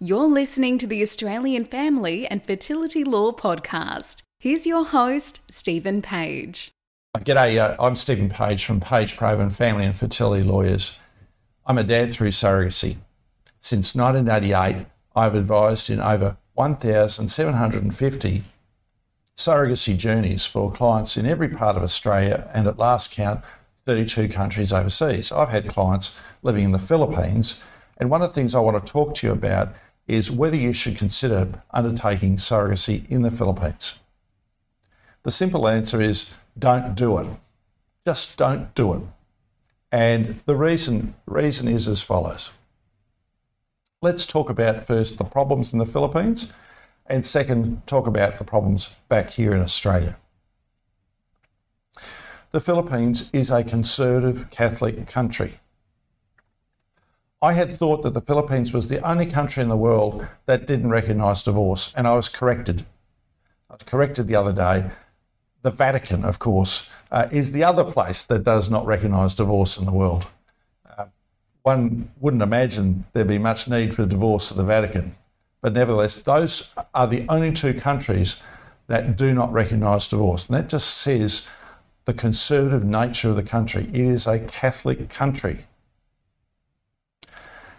You're listening to the Australian Family and Fertility Law Podcast. Here's your host, Stephen Page. G'day, uh, I'm Stephen Page from Page Provan Family and Fertility Lawyers. I'm a dad through surrogacy. Since 1988, I've advised in over 1,750 surrogacy journeys for clients in every part of Australia and at last count, 32 countries overseas. I've had clients living in the Philippines, and one of the things I want to talk to you about is whether you should consider undertaking surrogacy in the Philippines. The simple answer is don't do it. Just don't do it. And the reason, reason is as follows. Let's talk about first the problems in the Philippines, and second, talk about the problems back here in Australia. The Philippines is a conservative Catholic country. I had thought that the Philippines was the only country in the world that didn't recognise divorce, and I was corrected. I was corrected the other day. The Vatican, of course, uh, is the other place that does not recognise divorce in the world. Uh, one wouldn't imagine there'd be much need for divorce at the Vatican, but nevertheless, those are the only two countries that do not recognise divorce. And that just says the conservative nature of the country. It is a Catholic country.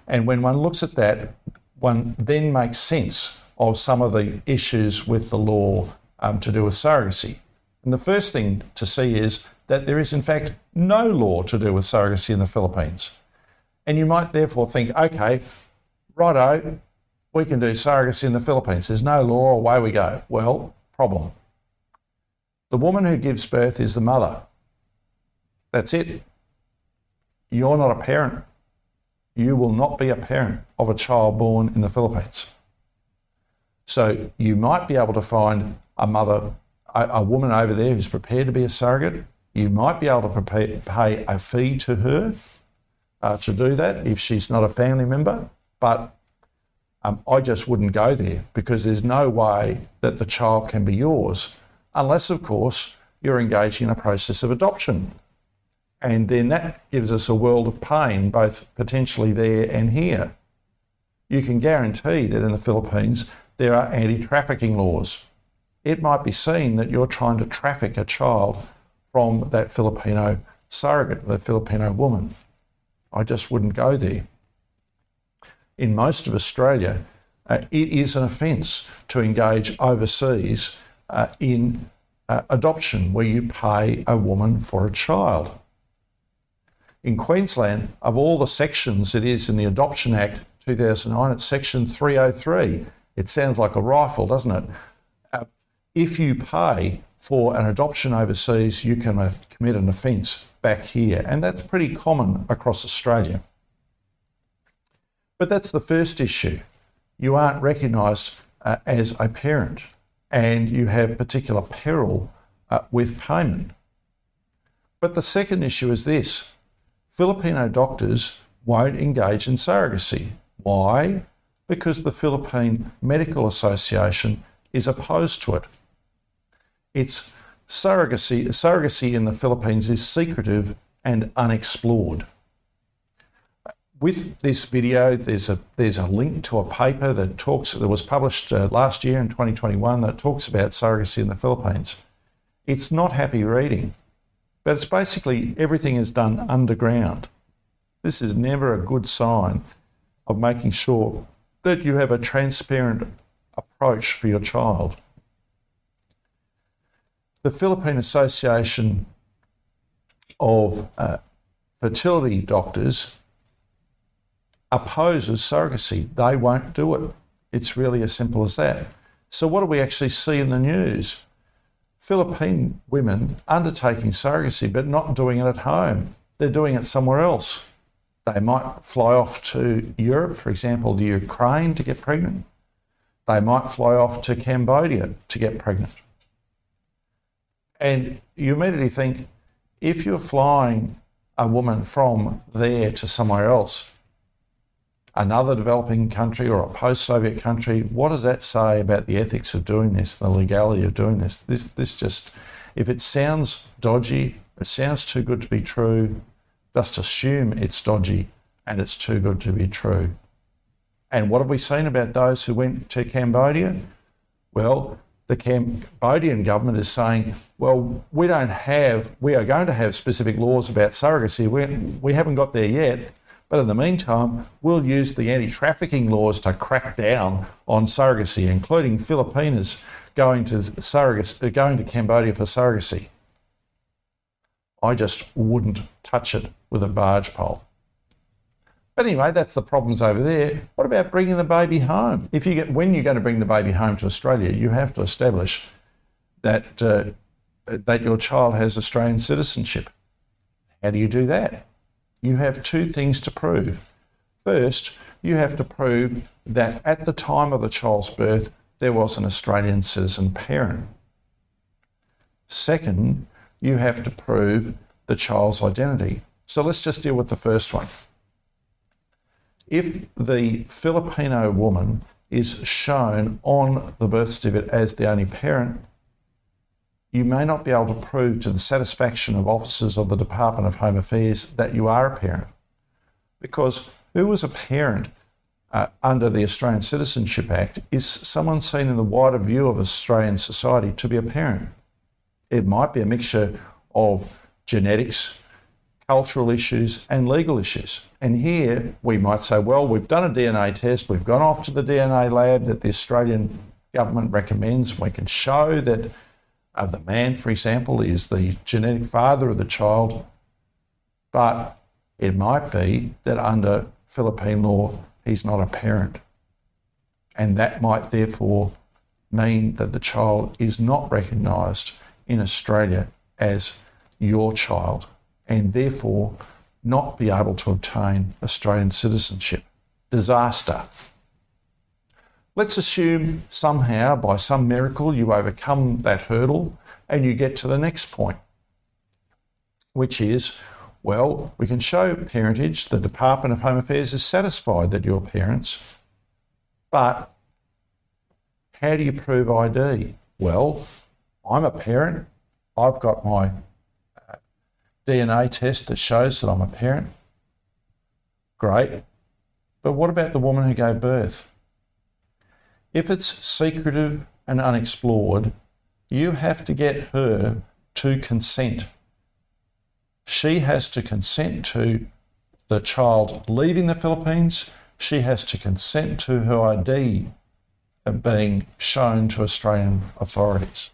And when one looks at that, one then makes sense of some of the issues with the law um, to do with surrogacy. And the first thing to see is that there is, in fact, no law to do with surrogacy in the Philippines. And you might therefore think, okay, righto, we can do surrogacy in the Philippines. There's no law, away we go. Well, problem. The woman who gives birth is the mother. That's it. You're not a parent you will not be a parent of a child born in the Philippines. So you might be able to find a mother, a, a woman over there who's prepared to be a surrogate. You might be able to prepare, pay a fee to her uh, to do that if she's not a family member. But um, I just wouldn't go there because there's no way that the child can be yours unless, of course, you're engaged in a process of adoption. And then that gives us a world of pain, both potentially there and here. You can guarantee that in the Philippines there are anti trafficking laws. It might be seen that you're trying to traffic a child from that Filipino surrogate, the Filipino woman. I just wouldn't go there. In most of Australia, uh, it is an offence to engage overseas uh, in uh, adoption where you pay a woman for a child in Queensland, of all the sections it is in the Adoption Act 2009, it's section 303. It sounds like a rifle, doesn't it? Uh, if you pay for an adoption overseas, you can uh, commit an offence back here, and that's pretty common across Australia. But that's the first issue. You aren't recognised uh, as a parent, and you have particular peril uh, with payment. But the second issue is this Filipino doctors won't engage in surrogacy. Why? Because the Philippine Medical Association is opposed to it. It's surrogacy, surrogacy in the Philippines is secretive and unexplored. With this video, there's a there's a link to a paper that talks that was published uh, last year in 2021 that talks about surrogacy in the Philippines. It's not happy reading. But it's basically everything is done underground. This is never a good sign of making sure that you have a transparent approach for your child. The Philippine Association of uh, Fertility Doctors opposes surrogacy. They won't do it. It's really as simple as that. So, what do we actually see in the news? Philippine women undertaking surrogacy but not doing it at home. They're doing it somewhere else. They might fly off to Europe, for example, the Ukraine to get pregnant. They might fly off to Cambodia to get pregnant. And you immediately think if you're flying a woman from there to somewhere else, another developing country or a post Soviet country, what does that say about the ethics of doing this, the legality of doing this? This, this just, if it sounds dodgy, it sounds too good to be true, just assume it's dodgy and it's too good to be true. And what have we seen about those who went to Cambodia? Well, the Cambodian government is saying, well, we don't have, we are going to have specific laws about surrogacy. We, we haven't got there yet. But in the meantime, we'll use the anti trafficking laws to crack down on surrogacy, including Filipinas going to, surrogacy, going to Cambodia for surrogacy. I just wouldn't touch it with a barge pole. But anyway, that's the problems over there. What about bringing the baby home? If you get when you're going to bring the baby home to Australia, you have to establish that uh, that your child has Australian citizenship. How do you do that? You have two things to prove. First, you have to prove that at the time of the child's birth, there was an Australian citizen parent. Second, you have to prove the child's identity. So let's just deal with the first one. If the Filipino woman is shown on the birth certificate as the only parent, you may not be able to prove to the satisfaction of officers of the Department of Home Affairs that you are a parent. Because who was a parent uh, under the Australian Citizenship Act is someone seen in the wider view of Australian society to be a parent. It might be a mixture of genetics, cultural issues, and legal issues. And here we might say, well, we've done a DNA test, we've gone off to the DNA lab that the Australian government recommends, we can show that uh, the man, for example, is the genetic father of the child, but it might be that under Philippine law, he's not a parent. And that might therefore mean that the child is not recognised in Australia as your child and therefore not be able to obtain Australian citizenship. Disaster. Let's assume somehow, by some miracle, you overcome that hurdle and you get to the next point, which is well, we can show parentage. The Department of Home Affairs is satisfied that you're parents, but how do you prove ID? Well, I'm a parent. I've got my uh, DNA test that shows that I'm a parent. Great. But what about the woman who gave birth? If it's secretive and unexplored, you have to get her to consent. She has to consent to the child leaving the Philippines. She has to consent to her ID being shown to Australian authorities.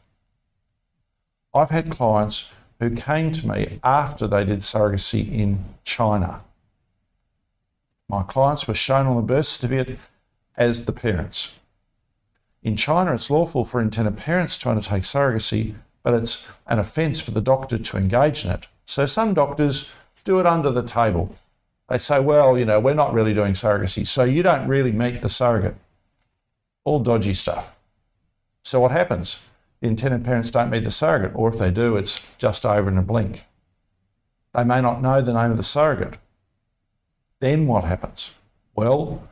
I've had clients who came to me after they did surrogacy in China. My clients were shown on the birth certificate as the parents. In China, it's lawful for intended parents to undertake surrogacy, but it's an offence for the doctor to engage in it. So some doctors do it under the table. They say, well, you know, we're not really doing surrogacy, so you don't really meet the surrogate. All dodgy stuff. So what happens? The intended parents don't meet the surrogate, or if they do, it's just over in a blink. They may not know the name of the surrogate. Then what happens? Well,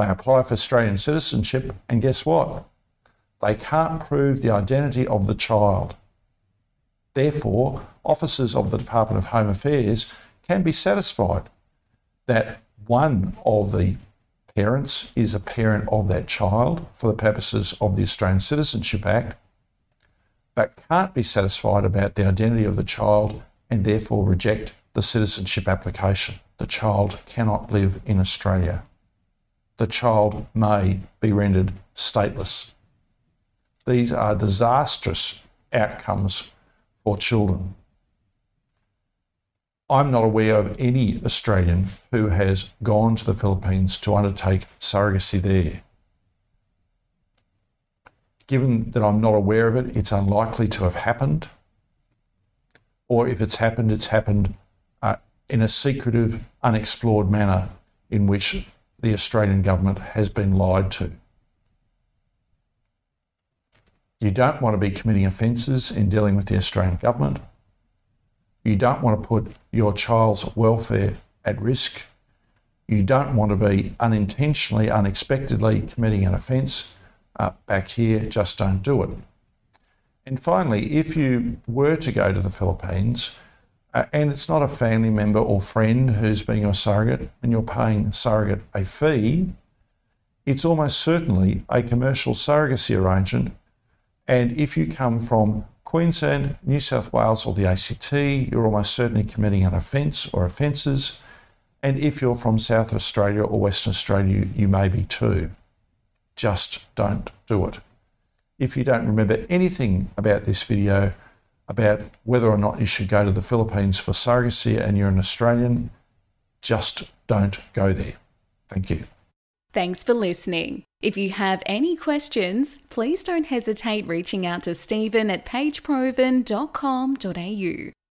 they apply for Australian citizenship, and guess what? They can't prove the identity of the child. Therefore, officers of the Department of Home Affairs can be satisfied that one of the parents is a parent of that child for the purposes of the Australian Citizenship Act, but can't be satisfied about the identity of the child and therefore reject the citizenship application. The child cannot live in Australia the child may be rendered stateless. These are disastrous outcomes for children. I'm not aware of any Australian who has gone to the Philippines to undertake surrogacy there. Given that I'm not aware of it, it's unlikely to have happened. Or if it's happened, it's happened uh, in a secretive, unexplored manner in which the Australian government has been lied to. You don't want to be committing offences in dealing with the Australian government. You don't want to put your child's welfare at risk. You don't want to be unintentionally, unexpectedly committing an offence uh, back here. Just don't do it. And finally, if you were to go to the Philippines, uh, and it's not a family member or friend who's being your surrogate and you're paying surrogate a fee, it's almost certainly a commercial surrogacy arrangement. And if you come from Queensland, New South Wales, or the ACT, you're almost certainly committing an offence or offences. And if you're from South Australia or Western Australia, you, you may be too. Just don't do it. If you don't remember anything about this video, about whether or not you should go to the Philippines for surrogacy and you're an Australian, just don't go there. Thank you. Thanks for listening. If you have any questions, please don't hesitate reaching out to Stephen at pageprovan.com.au.